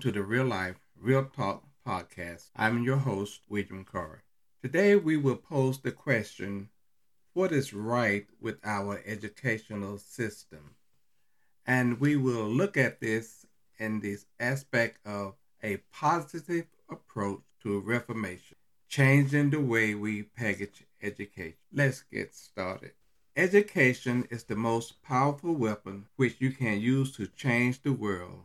To the Real Life, Real Talk podcast. I'm your host, William Carr. Today, we will pose the question What is right with our educational system? And we will look at this in this aspect of a positive approach to reformation, changing the way we package education. Let's get started. Education is the most powerful weapon which you can use to change the world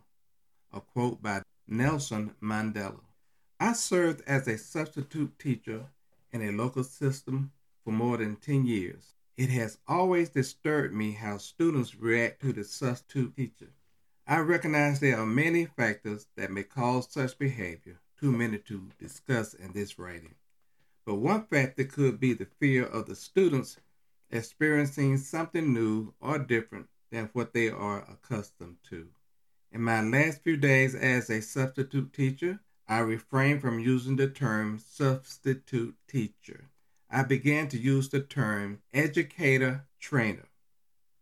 a quote by Nelson Mandela. I served as a substitute teacher in a local system for more than 10 years. It has always disturbed me how students react to the substitute teacher. I recognize there are many factors that may cause such behavior, too many to discuss in this writing. But one factor could be the fear of the students experiencing something new or different than what they are accustomed to. In my last few days as a substitute teacher, I refrained from using the term substitute teacher. I began to use the term educator trainer.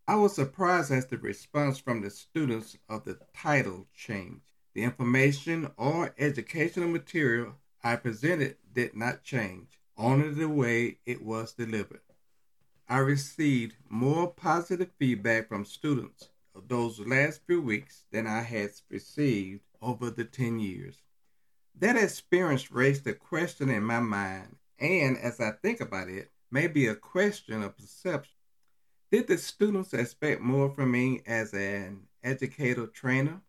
I was surprised at the response from the students of the title change. The information or educational material I presented did not change, only the way it was delivered. I received more positive feedback from students of those last few weeks than I had received over the 10 years. That experience raised a question in my mind, and as I think about it, maybe a question of perception. Did the students expect more from me as an educator trainer,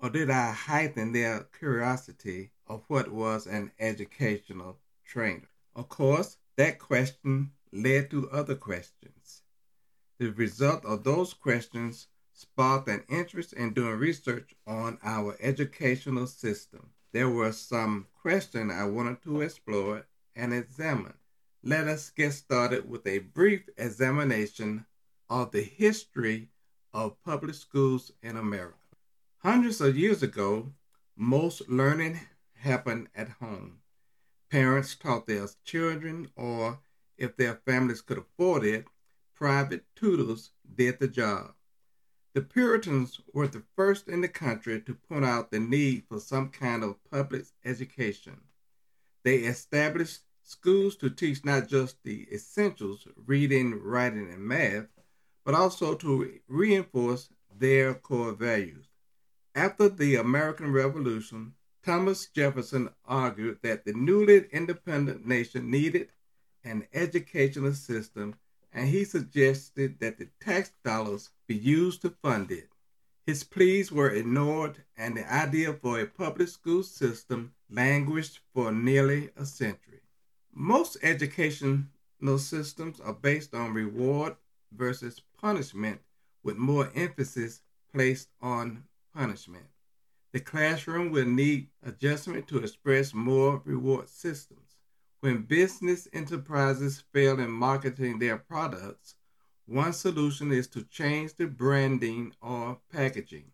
or did I heighten their curiosity of what was an educational trainer? Of course, that question led to other questions. The result of those questions sparked an interest in doing research on our educational system. There were some questions I wanted to explore and examine. Let us get started with a brief examination of the history of public schools in America. Hundreds of years ago, most learning happened at home. Parents taught their children, or if their families could afford it, private tutors did the job. The Puritans were the first in the country to point out the need for some kind of public education. They established schools to teach not just the essentials, reading, writing, and math, but also to reinforce their core values. After the American Revolution, Thomas Jefferson argued that the newly independent nation needed an educational system and he suggested that the tax dollars be used to fund it. His pleas were ignored, and the idea for a public school system languished for nearly a century. Most educational systems are based on reward versus punishment, with more emphasis placed on punishment. The classroom will need adjustment to express more reward systems. When business enterprises fail in marketing their products, one solution is to change the branding or packaging.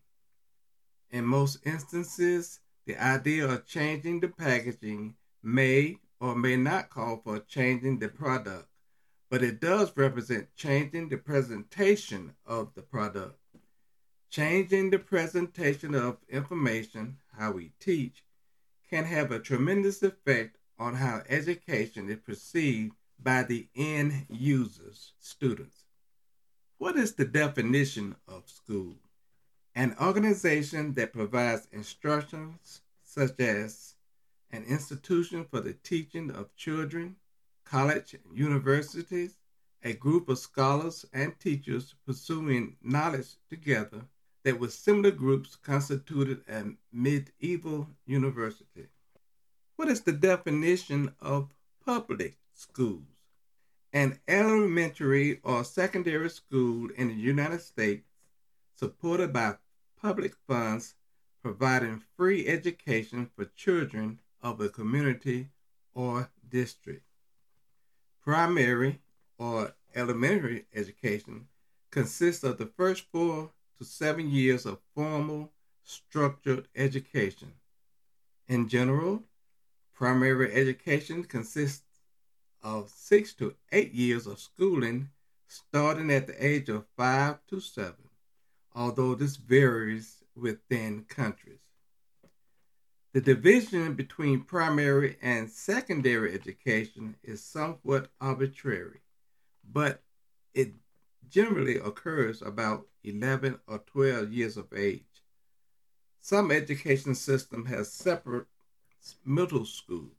In most instances, the idea of changing the packaging may or may not call for changing the product, but it does represent changing the presentation of the product. Changing the presentation of information, how we teach, can have a tremendous effect on how education is perceived by the end users, students. What is the definition of school? An organization that provides instructions such as an institution for the teaching of children, college and universities, a group of scholars and teachers pursuing knowledge together that with similar groups constituted a medieval university. What is the definition of public schools? An elementary or secondary school in the United States supported by public funds providing free education for children of a community or district. Primary or elementary education consists of the first four to seven years of formal, structured education. In general, Primary education consists of six to eight years of schooling starting at the age of five to seven, although this varies within countries. The division between primary and secondary education is somewhat arbitrary, but it generally occurs about 11 or 12 years of age. Some education system has separate middle school,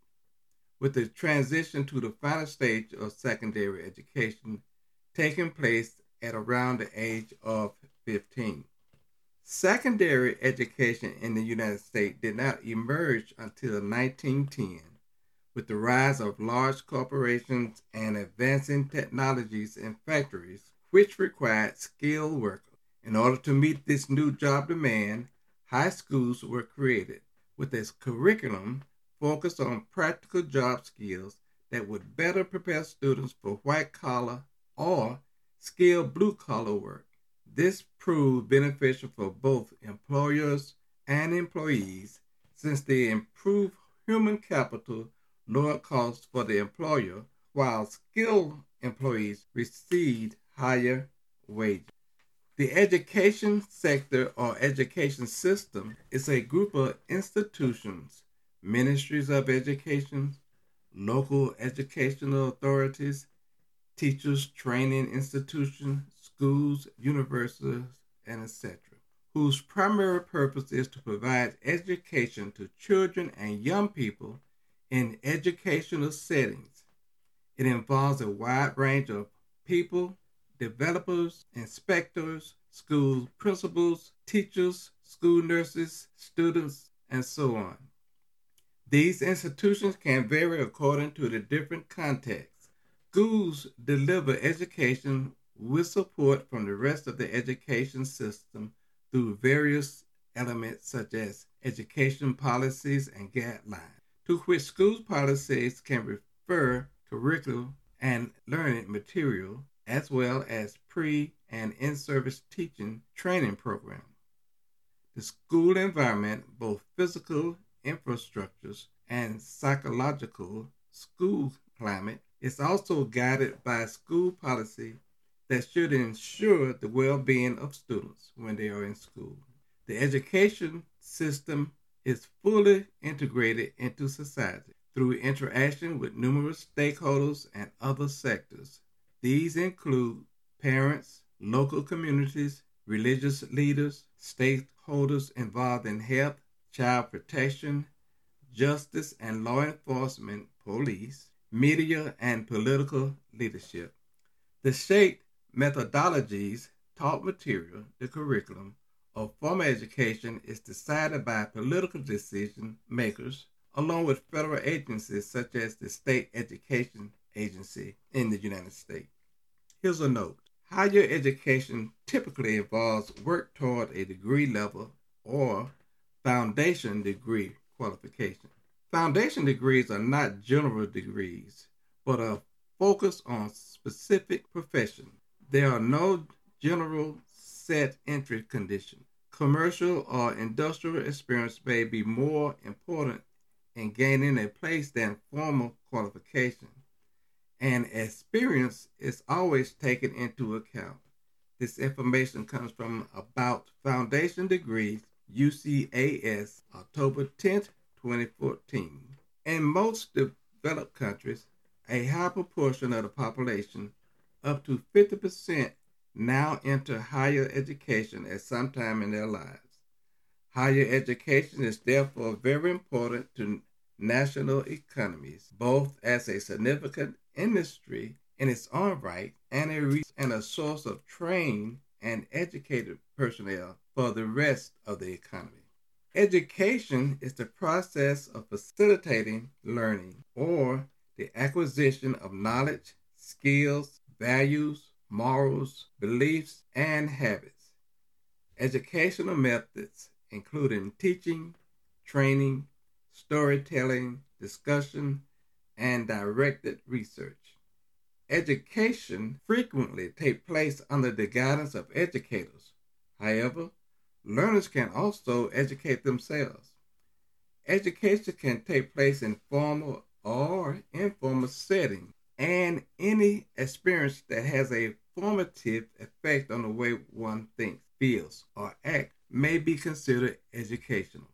with the transition to the final stage of secondary education taking place at around the age of 15. Secondary education in the United States did not emerge until 1910 with the rise of large corporations and advancing technologies in factories, which required skilled workers. In order to meet this new job demand, high schools were created with a curriculum focused on practical job skills that would better prepare students for white collar or skilled blue collar work. This proved beneficial for both employers and employees since they improved human capital, lower costs for the employer, while skilled employees received higher wages. The education sector or education system is a group of institutions, ministries of education, local educational authorities, teachers training institutions, schools, universities, and etc., whose primary purpose is to provide education to children and young people in educational settings. It involves a wide range of people developers, inspectors, school principals, teachers, school nurses, students, and so on. These institutions can vary according to the different contexts. Schools deliver education with support from the rest of the education system through various elements such as education policies and guidelines, to which school policies can refer curriculum and learning material as well as pre and in service teaching training programs. The school environment, both physical infrastructures and psychological school climate, is also guided by school policy that should ensure the well being of students when they are in school. The education system is fully integrated into society through interaction with numerous stakeholders and other sectors these include parents, local communities, religious leaders, stakeholders involved in health, child protection, justice and law enforcement, police, media, and political leadership. The shape methodologies, taught material, the curriculum of formal education is decided by political decision makers along with federal agencies such as the State Education Agency in the United States. Here's a note higher education typically involves work toward a degree level or foundation degree qualification. Foundation degrees are not general degrees, but are focused on specific professions. There are no general set entry conditions. Commercial or industrial experience may be more important in gaining a place than formal qualification and experience is always taken into account. This information comes from About Foundation Degrees, UCAS, October 10th, 2014. In most developed countries, a high proportion of the population, up to 50%, now enter higher education at some time in their lives. Higher education is therefore very important to national economies, both as a significant industry in its own right and a, and a source of trained and educated personnel for the rest of the economy. Education is the process of facilitating learning or the acquisition of knowledge, skills, values, morals, beliefs, and habits. Educational methods, including teaching, training, storytelling, discussion, and directed research. Education frequently takes place under the guidance of educators. However, learners can also educate themselves. Education can take place in formal or informal settings, and any experience that has a formative effect on the way one thinks, feels, or acts may be considered educational.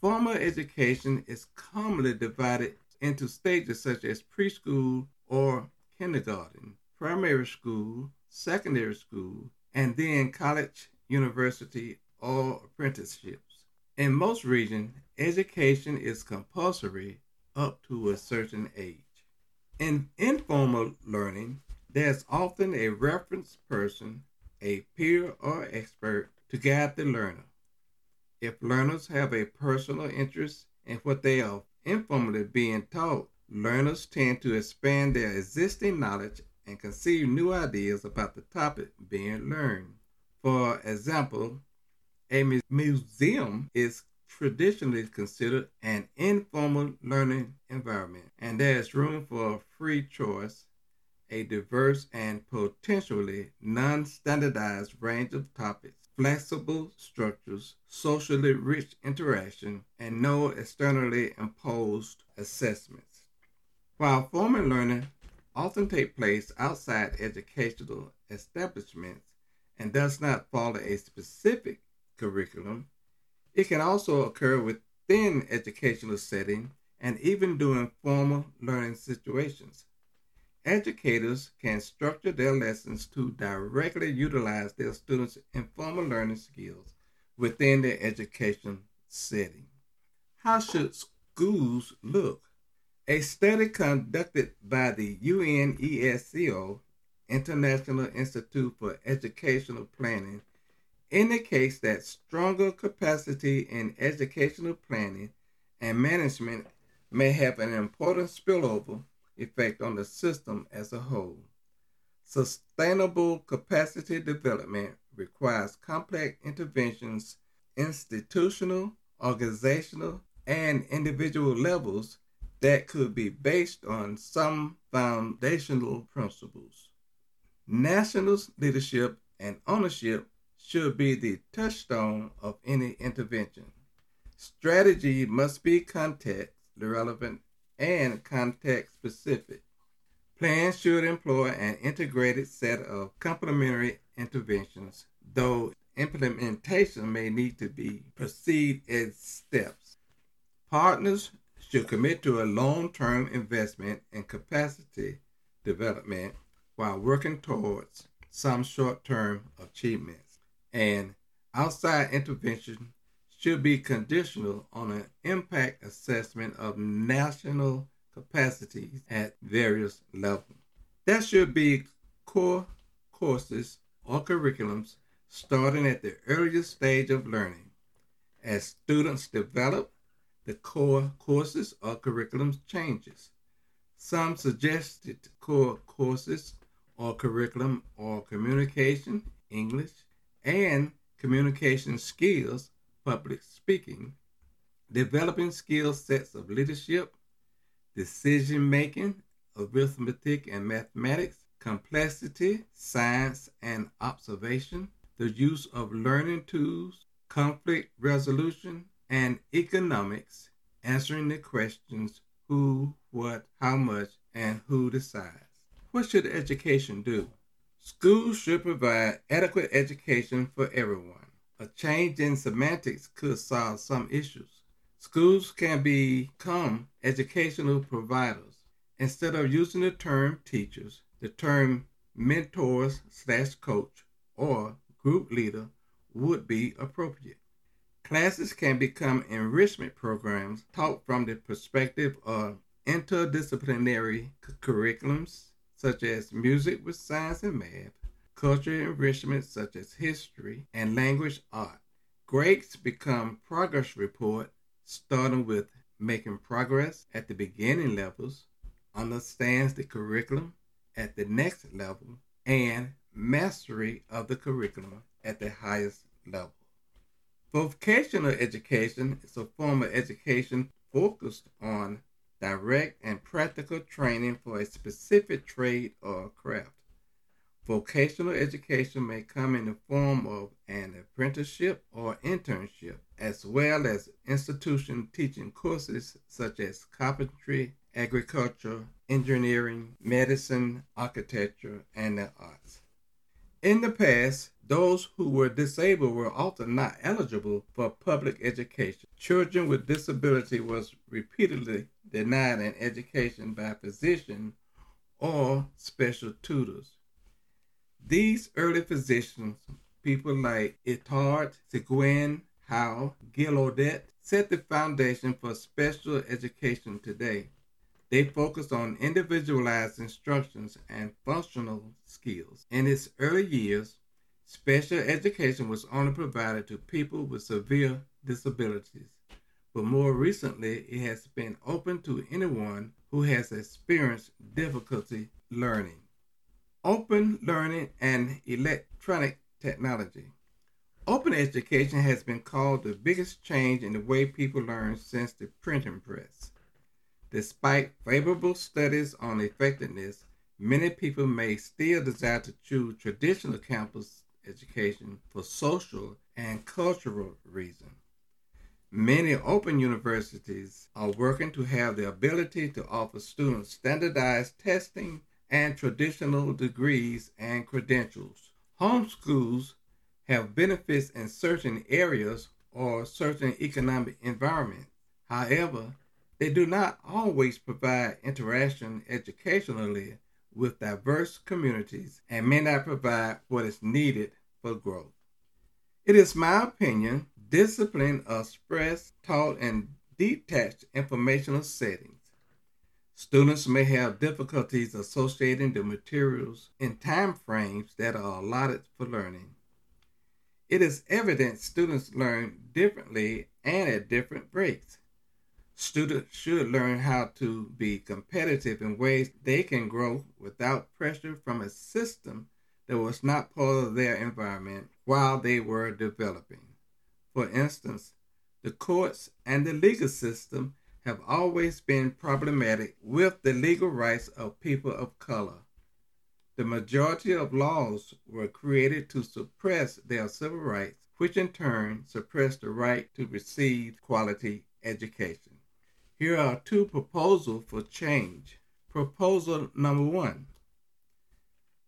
Formal education is commonly divided into stages such as preschool or kindergarten, primary school, secondary school, and then college, university, or apprenticeships. In most regions, education is compulsory up to a certain age. In informal learning, there's often a reference person, a peer or expert to guide the learner. If learners have a personal interest in what they are informally being taught, learners tend to expand their existing knowledge and conceive new ideas about the topic being learned. For example, a museum is traditionally considered an informal learning environment, and there is room for free choice, a diverse and potentially non standardized range of topics, flexible structures, socially rich interaction, and no externally imposed assessments. While formal learning often takes place outside educational establishments and does not follow a specific curriculum, it can also occur within educational setting and even during formal learning situations. Educators can structure their lessons to directly utilize their students' informal learning skills within their education setting. How should schools look? A study conducted by the UNESCO, International Institute for Educational Planning, indicates that stronger capacity in educational planning and management may have an important spillover effect on the system as a whole. Sustainable capacity development requires complex interventions, institutional, organizational, and individual levels that could be based on some foundational principles. National leadership and ownership should be the touchstone of any intervention. Strategy must be context relevant and context specific. Plans should employ an integrated set of complementary interventions, though implementation may need to be perceived as steps. Partners should commit to a long term investment in capacity development while working towards some short term achievements and outside intervention should be conditional on an impact assessment of national capacities at various levels. There should be core courses or curriculums starting at the earliest stage of learning. As students develop, the core courses or curriculums changes. Some suggested core courses or curriculum are communication, English, and communication skills, public speaking, developing skill sets of leadership, decision making, arithmetic and mathematics, complexity, science and observation, the use of learning tools, conflict resolution, and economics, answering the questions who, what, how much, and who decides. What should education do? Schools should provide adequate education for everyone. A change in semantics could solve some issues. Schools can become educational providers. Instead of using the term teachers, the term mentors slash coach or group leader would be appropriate. Classes can become enrichment programs taught from the perspective of interdisciplinary curriculums such as music with science and math, cultural enrichment such as history and language art. Grades become progress report starting with making progress at the beginning levels, understands the curriculum at the next level, and mastery of the curriculum at the highest level. Vocational education is a form of education focused on direct and practical training for a specific trade or craft. Vocational education may come in the form of an apprenticeship or internship, as well as institution teaching courses such as carpentry, agriculture, engineering, medicine, architecture, and the arts. In the past, those who were disabled were often not eligible for public education. Children with disability was repeatedly denied an education by physicians or special tutors. These early physicians, people like Itard, Seguin, Howe, Gallaudet, set the foundation for special education today. They focused on individualized instructions and functional skills. In its early years, special education was only provided to people with severe disabilities, but more recently, it has been open to anyone who has experienced difficulty learning. Open learning and electronic technology. Open education has been called the biggest change in the way people learn since the printing press. Despite favorable studies on effectiveness, many people may still desire to choose traditional campus education for social and cultural reasons. Many open universities are working to have the ability to offer students standardized testing and traditional degrees and credentials. Homeschools have benefits in certain areas or certain economic environments. However, they do not always provide interaction educationally with diverse communities and may not provide what is needed for growth. It is my opinion discipline expressed, taught, in detached informational settings. Students may have difficulties associating the materials in time frames that are allotted for learning. It is evident students learn differently and at different rates. Students should learn how to be competitive in ways they can grow without pressure from a system that was not part of their environment while they were developing. For instance, the courts and the legal system have always been problematic with the legal rights of people of color. The majority of laws were created to suppress their civil rights, which in turn suppressed the right to receive quality education. Here are two proposals for change. Proposal number one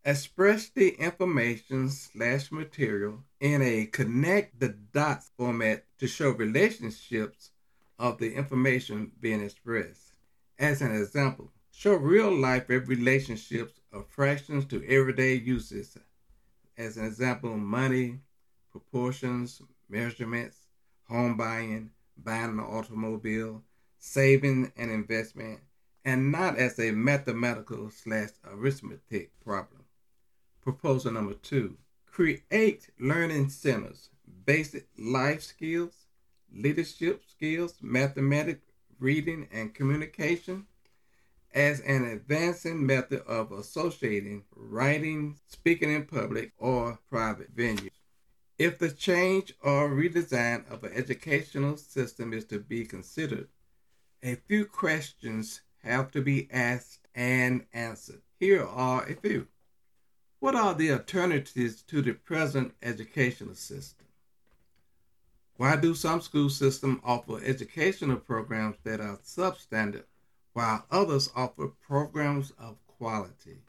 express the information slash material in a connect the dots format to show relationships of the information being expressed. As an example, show real life relationships of fractions to everyday uses. As an example, money, proportions, measurements, home buying, buying an automobile, saving and investment, and not as a mathematical slash arithmetic problem. Proposal number two create learning centers, basic life skills, leadership skills, mathematics, reading, and communication as an advancing method of associating writing, speaking in public, or private venues. If the change or redesign of an educational system is to be considered, a few questions have to be asked and answered. Here are a few. What are the alternatives to the present educational system? Why do some school systems offer educational programs that are substandard while others offer programs of quality?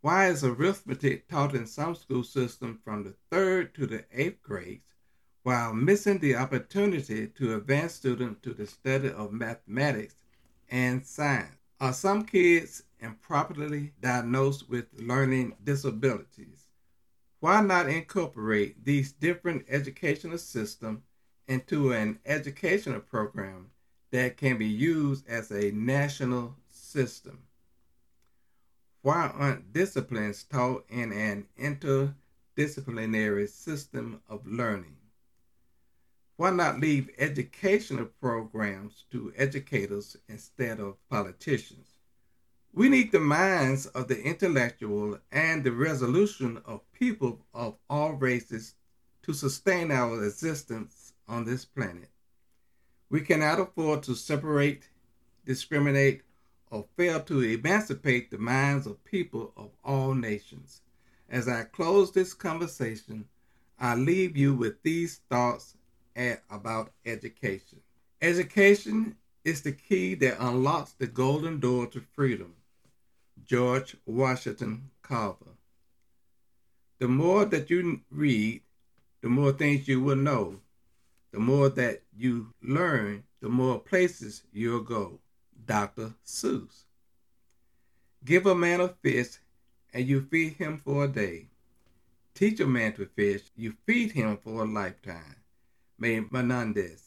Why is arithmetic taught in some school systems from the third to the eighth grades while missing the opportunity to advance students to the study of mathematics and science? Are some kids improperly diagnosed with learning disabilities? Why not incorporate these different educational systems into an educational program that can be used as a national system? Why aren't disciplines taught in an interdisciplinary system of learning? Why not leave educational programs to educators instead of politicians? We need the minds of the intellectual and the resolution of people of all races to sustain our existence on this planet. We cannot afford to separate, discriminate, or fail to emancipate the minds of people of all nations. As I close this conversation, I leave you with these thoughts about education. Education is the key that unlocks the golden door to freedom. George Washington Carver. The more that you read, the more things you will know. The more that you learn, the more places you'll go. Dr. Seuss. Give a man a fish, and you feed him for a day. Teach a man to fish, you feed him for a lifetime. Maimonides.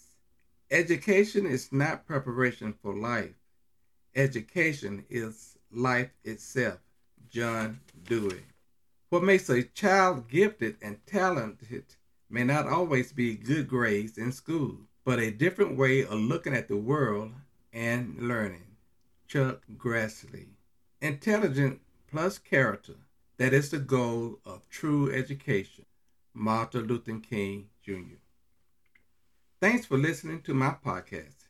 Education is not preparation for life. Education is life itself. John Dewey. What makes a child gifted and talented may not always be good grades in school, but a different way of looking at the world and learning. Chuck Grassley. Intelligent plus character. That is the goal of true education. Martin Luther King Jr. Thanks for listening to my podcast.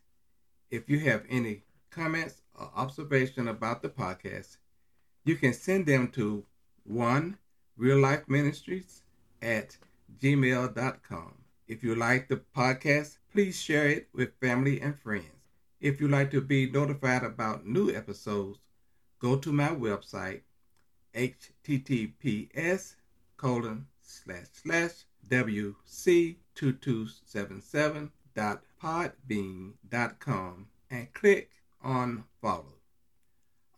If you have any comments observation about the podcast, you can send them to one real life ministries at gmail.com. If you like the podcast, please share it with family and friends. If you like to be notified about new episodes, go to my website, https colon slash slash wc2277.podbean.com and click on follow.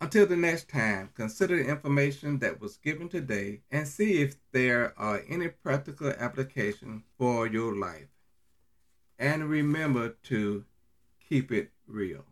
Until the next time, consider the information that was given today and see if there are any practical applications for your life. And remember to keep it real.